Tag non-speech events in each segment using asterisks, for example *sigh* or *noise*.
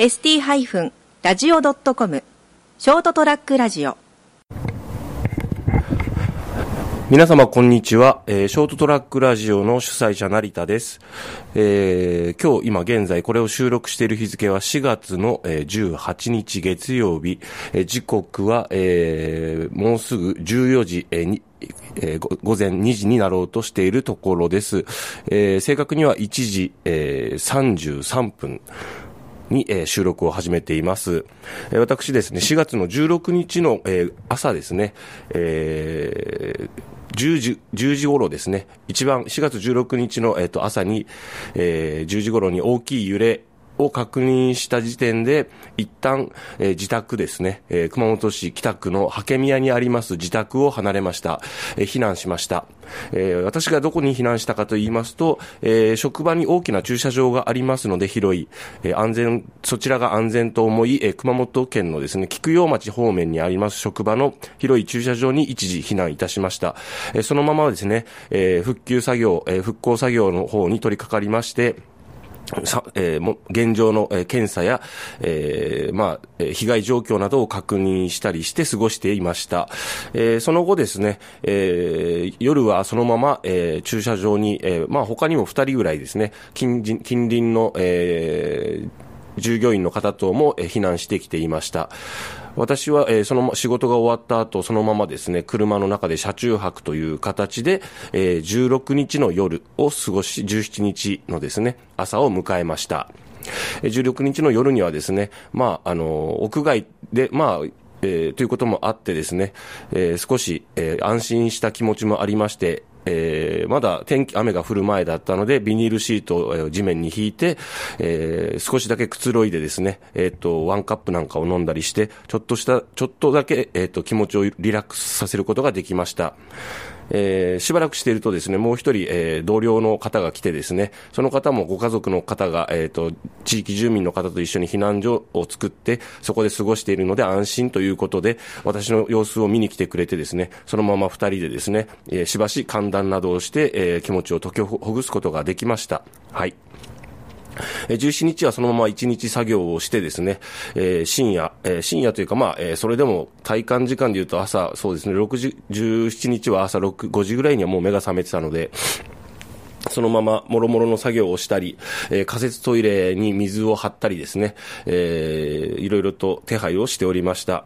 ST-radio.com ショートトラックラジオ皆様こんにちは、えー、ショートトラックラジオの主催者成田です、えー、今日今現在これを収録している日付は4月の、えー、18日月曜日、えー、時刻は、えー、もうすぐ14時、えー、えー、午前2時になろうとしているところです。えー、正確には1時、えー、33分。に、えー、収録を始めています。えー、私ですね、4月の16日の、えー、朝ですね、えー、10時、10時頃ですね、一番4月16日の、えー、と朝に、えー、10時頃に大きい揺れを確認した時点で、一旦、えー、自宅ですね、えー、熊本市北区のハケ宮にあります自宅を離れました。えー、避難しました。えー、私がどこに避難したかと言いますと、えー、職場に大きな駐車場がありますので広い、えー、安全、そちらが安全と思い、えー、熊本県のですね、菊陽町方面にあります職場の広い駐車場に一時避難いたしました。えー、そのままですね、えー、復旧作業、えー、復興作業の方に取り掛かりまして、さえー、も現状の、えー、検査や、えー、まあ、え被害状況などを確認したりして過ごしていました。えー、その後ですね、えー、夜はそのまま、えー、駐車場に、えー、まあ他にも2人ぐらいですね、近近隣の、えー、従業員の方等も避難してきていました。私は、えー、その仕事が終わった後、そのままですね、車の中で車中泊という形で、えー、16日の夜を過ごし、17日のですね、朝を迎えました。16日の夜にはですね、まあ、あの、屋外で、まあ、えー、ということもあってですね、えー、少し、えー、安心した気持ちもありまして、えー、まだ天気、雨が降る前だったので、ビニールシートを地面に引いて、えー、少しだけくつろいでですね、えっ、ー、と、ワンカップなんかを飲んだりして、ちょっとした、ちょっとだけ、えっ、と、気持ちをリラックスさせることができました。えー、しばらくしているとですね、もう一人、えー、同僚の方が来てですね、その方もご家族の方が、えっ、ー、と、地域住民の方と一緒に避難所を作って、そこで過ごしているので安心ということで、私の様子を見に来てくれてですね、そのまま二人でですね、えー、しばし寒暖などをして、えー、気持ちを解きほぐすことができました。はい。17日はそのまま1日作業をしてですね、えー、深夜、えー、深夜というかまあ、えー、それでも体感時間で言うと朝、そうですね、6時、17日は朝6、5時ぐらいにはもう目が覚めてたので、そのまま、もろもろの作業をしたり、えー、仮設トイレに水を張ったりですね、えー、いろいろと手配をしておりました。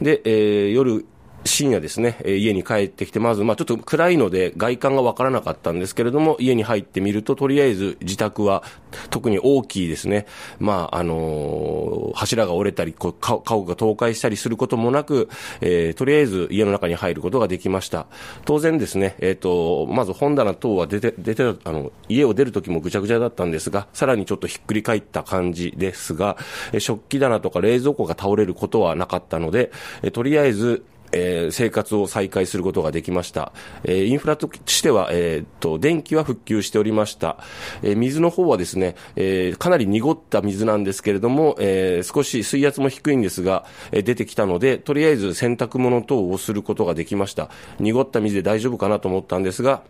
で、えー、夜、深夜ですね、え家に帰ってきて、まず、まあちょっと暗いので外観がわからなかったんですけれども、家に入ってみると、とりあえず自宅は特に大きいですね、まああのー、柱が折れたり、こう家屋が倒壊したりすることもなく、えー、とりあえず家の中に入ることができました。当然ですね、えっ、ー、と、まず本棚等は出て、出て、あの、家を出るときもぐちゃぐちゃだったんですが、さらにちょっとひっくり返った感じですが、え食器棚とか冷蔵庫が倒れることはなかったので、えとりあえず、えー、生活を再開することができました。えー、インフラとしては、えー、っと、電気は復旧しておりました。えー、水の方はですね、えー、かなり濁った水なんですけれども、えー、少し水圧も低いんですが、えー、出てきたので、とりあえず洗濯物等をすることができました。濁った水で大丈夫かなと思ったんですが、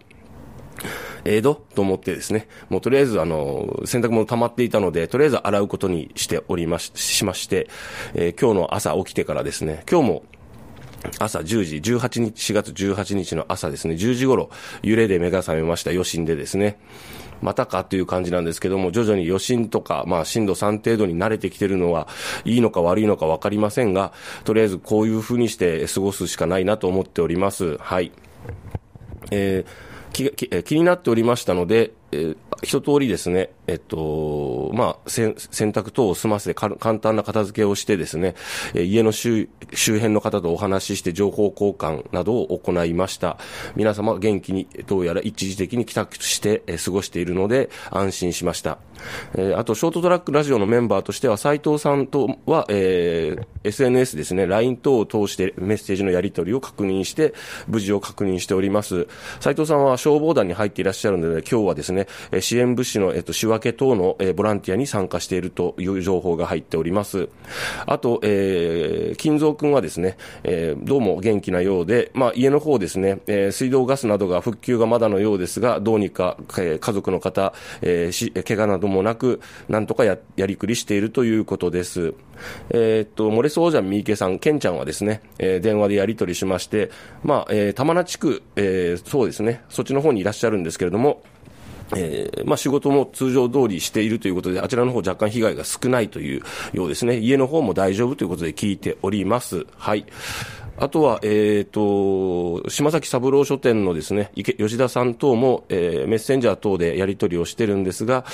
ええどと思ってですね、もうとりあえずあの、洗濯物溜まっていたので、とりあえず洗うことにしておりまし、しまして、えー、今日の朝起きてからですね、今日も朝10時、18日、4月18日の朝ですね、10時頃、揺れで目が覚めました、余震でですね。またかという感じなんですけども、徐々に余震とか、まあ、震度3程度に慣れてきてるのは、いいのか悪いのか分かりませんが、とりあえずこういう風にして過ごすしかないなと思っております。はい。えー、気気になっておりましたので、え、一通りですね、えっと、まあ、洗濯等を済ませて簡単な片付けをしてですね、えー、家の周周辺の方とお話しして情報交換などを行いました。皆様元気にどうやら一時的に帰宅して、えー、過ごしているので安心しました。えー、あと、ショートトラックラジオのメンバーとしては、斉藤さんとは、えー、SNS ですね、LINE 等を通してメッセージのやり取りを確認して、無事を確認しております。斉藤さんは消防団に入っていらっしゃるので、今日はですね、支援物資の、えっと、仕分け等の、えボランティアに参加しているという情報が入っております。あと、えー、金蔵君はですね、えー、どうも元気なようで、まあ、家の方ですね、えー、水道ガスなどが復旧がまだのようですが、どうにか、えー、家族の方、えー、し怪我などもなく、なんとかややりくりしているということです。えー、っと、漏れそうじゃん、三池さん、ケンちゃんはですね、えー、電話でやり取りしまして、まあ、えー、玉名地区、えー、そうですね、そっちの方にいらっしゃるんですけれども、えー、まあ、仕事も通常通りしているということで、あちらの方若干被害が少ないというようですね。家の方も大丈夫ということで聞いております。はい。あとは、えっ、ー、と、島崎三郎書店のですね、吉田さん等も、えー、メッセンジャー等でやり取りをしてるんですが、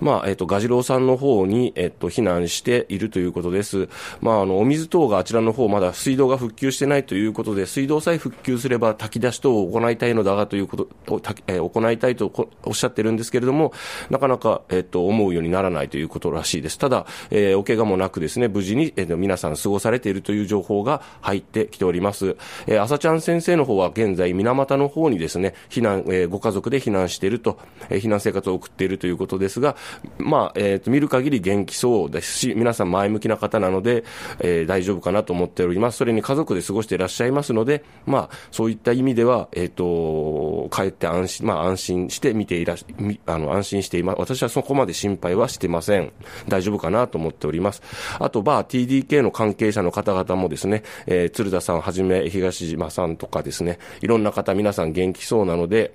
まあ、えっ、ー、と、ガジロウさんの方に、えっ、と、避難しているということです。まあ、あの、お水等があちらの方、まだ水道が復旧してないということで、水道さえ復旧すれば炊き出し等を行いたいのだがということを、えー、行いたいとおっしゃってるんですけれども、なかなか、えっ、と、思うようにならないということらしいです。ただ、えー、お怪我もなくですね、無事に、えー、皆さん過ごされているという情報が入ってきております。えー、朝ちゃん先生の方は現在、水俣の方にですね、避難、えー、ご家族で避難していると、えー、避難生活を送っているということですが、まあ、えー、と見る限り元気そうですし、皆さん前向きな方なので、えー、大丈夫かなと思っております。それに家族で過ごしていらっしゃいますので、まあ、そういった意味では、えっ、ー、と、帰って安心、まあ、安心して見ていらし、あの、安心しています。私はそこまで心配はしてません。大丈夫かなと思っております。あと、バー TDK の関係者の方々もですね、えー、鶴田さんはじめ、東島さんとかですね、いろんな方皆さん元気そうなので、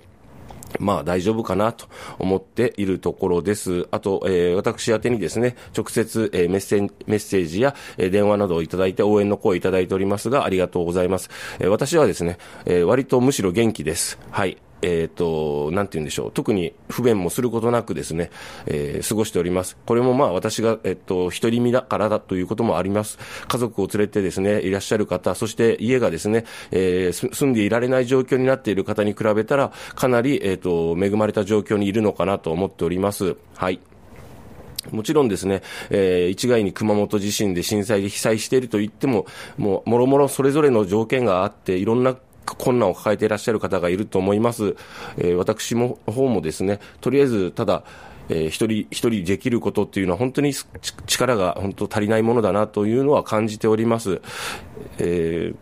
まあ大丈夫かなと思っているところです。あと、えー、私宛にですね、直接、えー、メッセメッセージや、えー、電話などをいただいて応援の声をいただいておりますが、ありがとうございます。えー、私はですね、えー、割とむしろ元気です。はい。えっ、ー、と、なんて言うんでしょう。特に不便もすることなくですね、えー、過ごしております。これもまあ私が、えっ、ー、と、独り身だからだということもあります。家族を連れてですね、いらっしゃる方、そして家がですね、えー、住んでいられない状況になっている方に比べたら、かなり、えっ、と、恵まれた状況にいるのかなと思っております。はい。もちろんですね、えー、一概に熊本地震で震災で被災していると言っても、もう、もろもろそれぞれの条件があって、いろんな困難を抱えていらっしゃる方がいると思います。えー、私も、方もですね、とりあえず、ただ、えー、一人一人できることっていうのは本当に力が本当足りないものだなというのは感じております。えー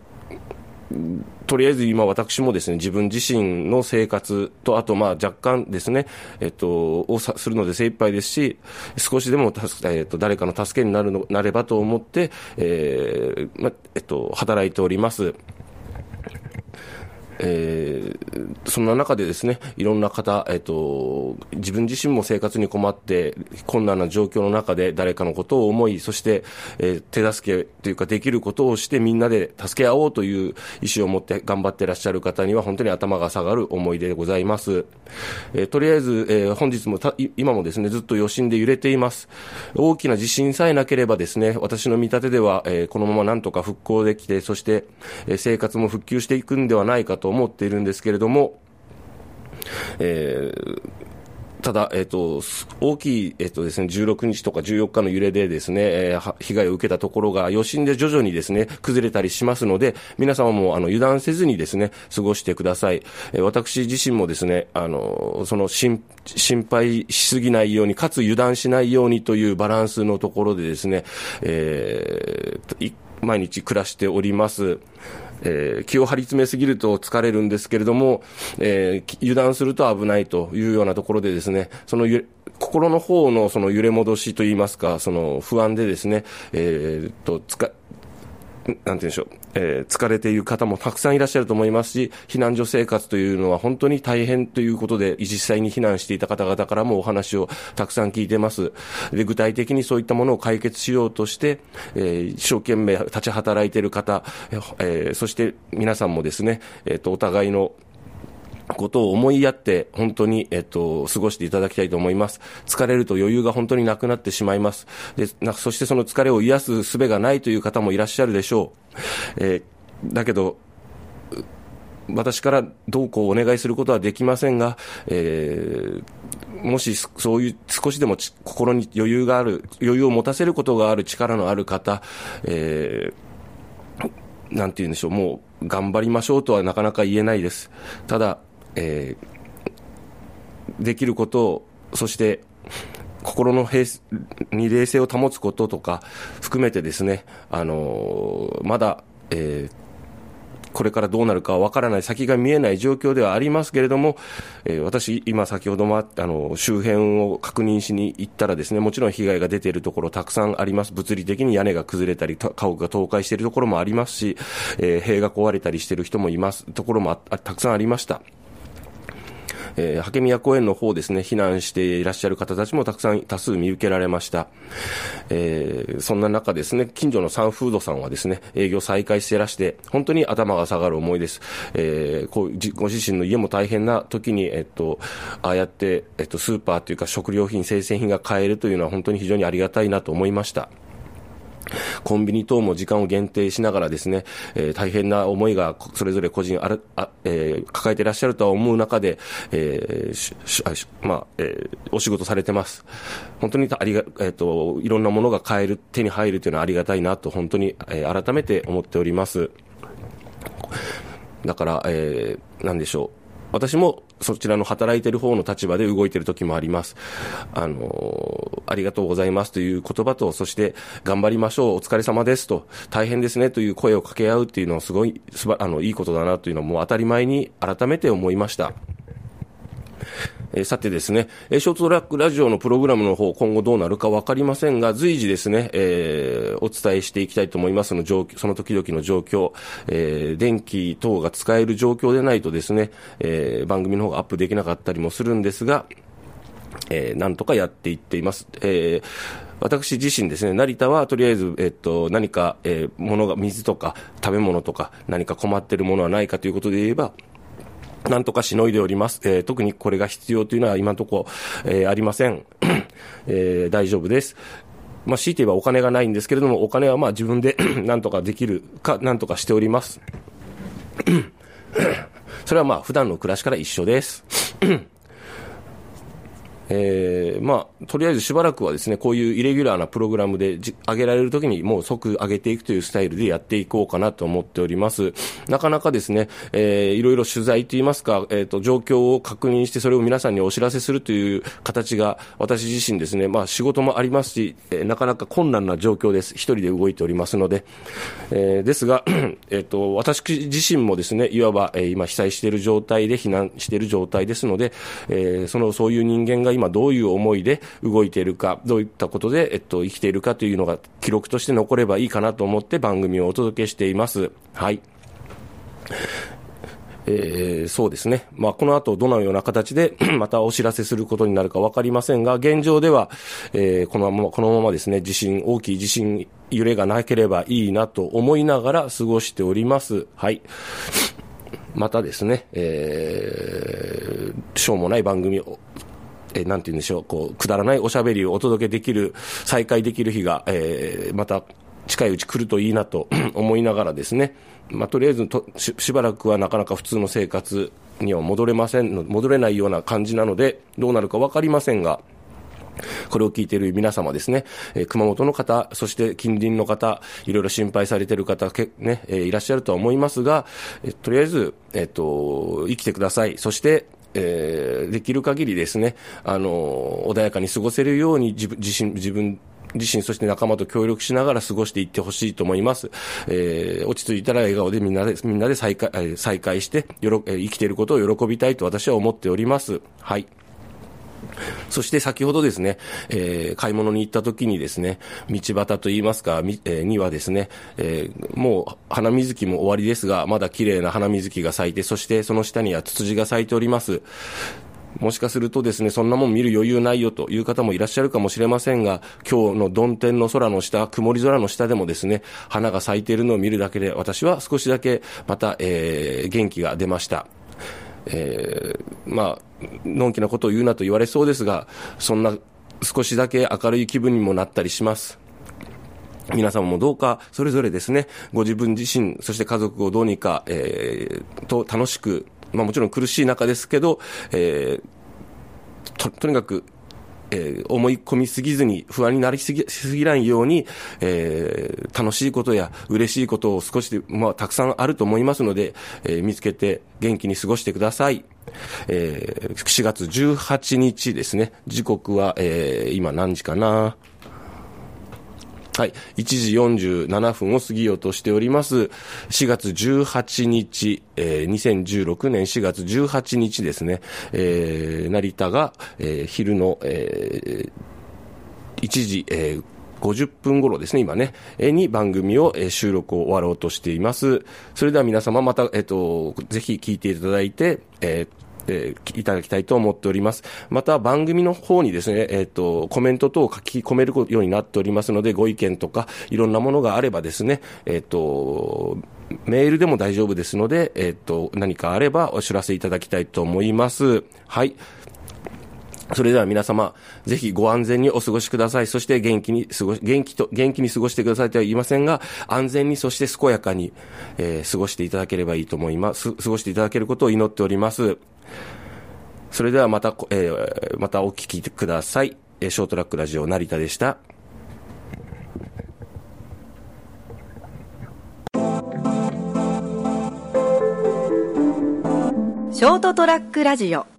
とりあえず今、私もですね自分自身の生活と、あとまあ若干ですね、えっと、をするので精一杯ですし、少しでもえっと、誰かの助けになるのなればと思って、えーまえっと、働いております。えー、そんな中でですね、いろんな方、えっ、ー、と、自分自身も生活に困って、困難な状況の中で誰かのことを思い、そして、えー、手助けというかできることをしてみんなで助け合おうという意思を持って頑張ってらっしゃる方には本当に頭が下がる思い出でございます。えー、とりあえず、えー、本日も今もですね、ずっと余震で揺れています。大きな地震さえなければですね、私の見立てでは、えー、このままなんとか復興できて、そして、えー、生活も復旧していくんではないかと思っているんですけれども、えー、ただ、えっ、ー、と、大きい、えっ、ー、とですね、16日とか14日の揺れでですね、えー、被害を受けたところが余震で徐々にですね、崩れたりしますので、皆様もあの油断せずにですね、過ごしてください。えー、私自身もですね、あの、その心、心配しすぎないように、かつ油断しないようにというバランスのところでですね、えー、毎日暮らしております。えー、気を張り詰めすぎると疲れるんですけれども、えー、油断すると危ないというようなところでですね、その心の方のその揺れ戻しといいますか、その不安でですね、えー、と、つか、なんて言うんでしょう、えー、疲れている方もたくさんいらっしゃると思いますし、避難所生活というのは本当に大変ということで、実際に避難していた方々からもお話をたくさん聞いてます。で、具体的にそういったものを解決しようとして、えー、一生懸命立ち働いている方、えー、そして皆さんもですね、えっ、と、お互いのことを思いやって、本当に、えっと、過ごしていただきたいと思います。疲れると余裕が本当になくなってしまいます。で、なそしてその疲れを癒す術がないという方もいらっしゃるでしょう。えー、だけど、私からどうこうお願いすることはできませんが、えー、もしそういう少しでも心に余裕がある、余裕を持たせることがある力のある方、えー、なんて言うんでしょう、もう頑張りましょうとはなかなか言えないです。ただ、えー、できることを、そして心の平に冷静を保つこととか含めてですね、あの、まだ、えー、これからどうなるかわからない、先が見えない状況ではありますけれども、えー、私、今先ほどもあの、周辺を確認しに行ったらですね、もちろん被害が出ているところたくさんあります。物理的に屋根が崩れたり、家屋が倒壊しているところもありますし、えー、塀が壊れたりしている人もいます、ところもたくさんありました。えー、明宮公園の方ですね、避難していらっしゃる方たちもたくさん多数見受けられました。えー、そんな中ですね、近所のサンフードさんはですね、営業再開していらして、本当に頭が下がる思いです。えー、こうご自身の家も大変な時に、えっと、ああやって、えっと、スーパーというか食料品、生鮮品が買えるというのは本当に非常にありがたいなと思いました。コンビニ等も時間を限定しながらですね、えー、大変な思いがそれぞれ個人あるあ、えー、抱えていらっしゃるとは思う中で、えーまあえー、お仕事されてます。本当にありが、えーと、いろんなものが買える、手に入るというのはありがたいなと、本当に、えー、改めて思っております。だから、えー、なんでしょう。私もそちらの働いてる方の立場で動いてる時もあります。あの、ありがとうございますという言葉と、そして頑張りましょう、お疲れ様ですと、大変ですねという声を掛け合うっていうのはすごい、すば、あの、いいことだなというのも当たり前に改めて思いました。えー、さてですね、え、ショートトラックラジオのプログラムの方、今後どうなるかわかりませんが、随時ですね、えー、お伝えしていきたいと思いますの状況、その時々の状況、えー、電気等が使える状況でないとですね、えー、番組の方がアップできなかったりもするんですが、えー、なんとかやっていっています。えー私自身ですね、成田はとりあえず、えっと、何か、えー、物が、水とか食べ物とか何か困ってるものはないかということで言えば、なんとかしのいでおります。えー、特にこれが必要というのは今のところ、えー、ありません。*coughs* えー、大丈夫です。まあ、強いて言えばお金がないんですけれども、お金はまあ自分で *coughs* なんとかできるか、なんとかしております。*coughs* それはまあ普段の暮らしから一緒です。えー、まあ、とりあえずしばらくはですね、こういうイレギュラーなプログラムで上げられるときにもう即上げていくというスタイルでやっていこうかなと思っております。なかなかですね、えー、いろいろ取材といいますか、えっ、ー、と、状況を確認してそれを皆さんにお知らせするという形が私自身ですね、まあ仕事もありますし、えー、なかなか困難な状況です。一人で動いておりますので。えー、ですが、えっ、と、私自身もですね、いわば、えー、今被災している状態で避難している状態ですので、えー、その、そういう人間が今今どういう思いで動いているか、どういったことで、えっと、生きているかというのが記録として残ればいいかなと思って番組をお届けしています。はい。えー、そうですね。まあ、この後どのような形で *clears throat* またお知らせすることになるかわかりませんが、現状では、えー、このまま、このままですね、地震、大きい地震、揺れがなければいいなと思いながら過ごしております。はい。またですね、えー、しょうもない番組をえー、なんて言うんでしょう、こう、くだらないおしゃべりをお届けできる、再開できる日が、えー、また近いうち来るといいなと *clears throat* 思いながらですね、まあ、とりあえずとししばらくはなかなか普通の生活には戻れませんの、戻れないような感じなので、どうなるか分かりませんが、これを聞いている皆様ですね、えー、熊本の方、そして近隣の方、いろいろ心配されている方、けね、えー、いらっしゃるとは思いますが、えー、とりあえず、えっ、と、生きてください。そして、えー、できる限りですね、あの、穏やかに過ごせるように自分、自身、自分、自身、そして仲間と協力しながら過ごしていってほしいと思います。えー、落ち着いたら笑顔でみんなで、みんなで再会、再会して、よろ、生きていることを喜びたいと私は思っております。はい。そして先ほどですね、えー、買い物に行った時にですね、道端といいますか、えー、にはですね、えー、もう花水木も終わりですが、まだ綺麗な花水木が咲いて、そしてその下にはツツジが咲いております。もしかするとですね、そんなもん見る余裕ないよという方もいらっしゃるかもしれませんが、今日の曇天の空の下、曇り空の下でもですね、花が咲いているのを見るだけで、私は少しだけまた、えー、元気が出ました。えー、まあ、のんきなことを言うなと言われそうですが、そんな少しだけ明るい気分にもなったりします。皆様もどうか、それぞれですね、ご自分自身、そして家族をどうにか、えー、と楽しく、まあもちろん苦しい中ですけど、えー、と、とにかくえー、思い込みすぎずに、不安になりすぎすぎないように、えー、楽しいことや嬉しいことを少しで、まあ、たくさんあると思いますので、えー、見つけて元気に過ごしてください。えー、4月18日ですね。時刻は、えー、今何時かな？はい。1時47分を過ぎようとしております。4月18日、えー2016年4月18日ですね。えー成田が、えー昼の、えー1時、えー50分頃ですね、今ね、に番組を、収録を終わろうとしています。それでは皆様また、えっ、と、ぜひ聞いていただいて、えーえーいただきたいと思っております。また番組の方にですね、えっ、と、コメント等を書き込めるようになっておりますので、ご意見とかいろんなものがあればですね、えっ、と、メールでも大丈夫ですので、えっ、と、何かあればお知らせいただきたいと思います。はい。それでは皆様、ぜひご安全にお過ごしください。そして元気に過ごし、元気と、元気に過ごしてくださいとは言いませんが、安全に、そして健やかに、えー過ごしていただければいいと思います。過ごしていただけることを祈っております。それではまた、えーまたお聞きください。えーショートラックラジオ成田でした。ショートトラックラジオ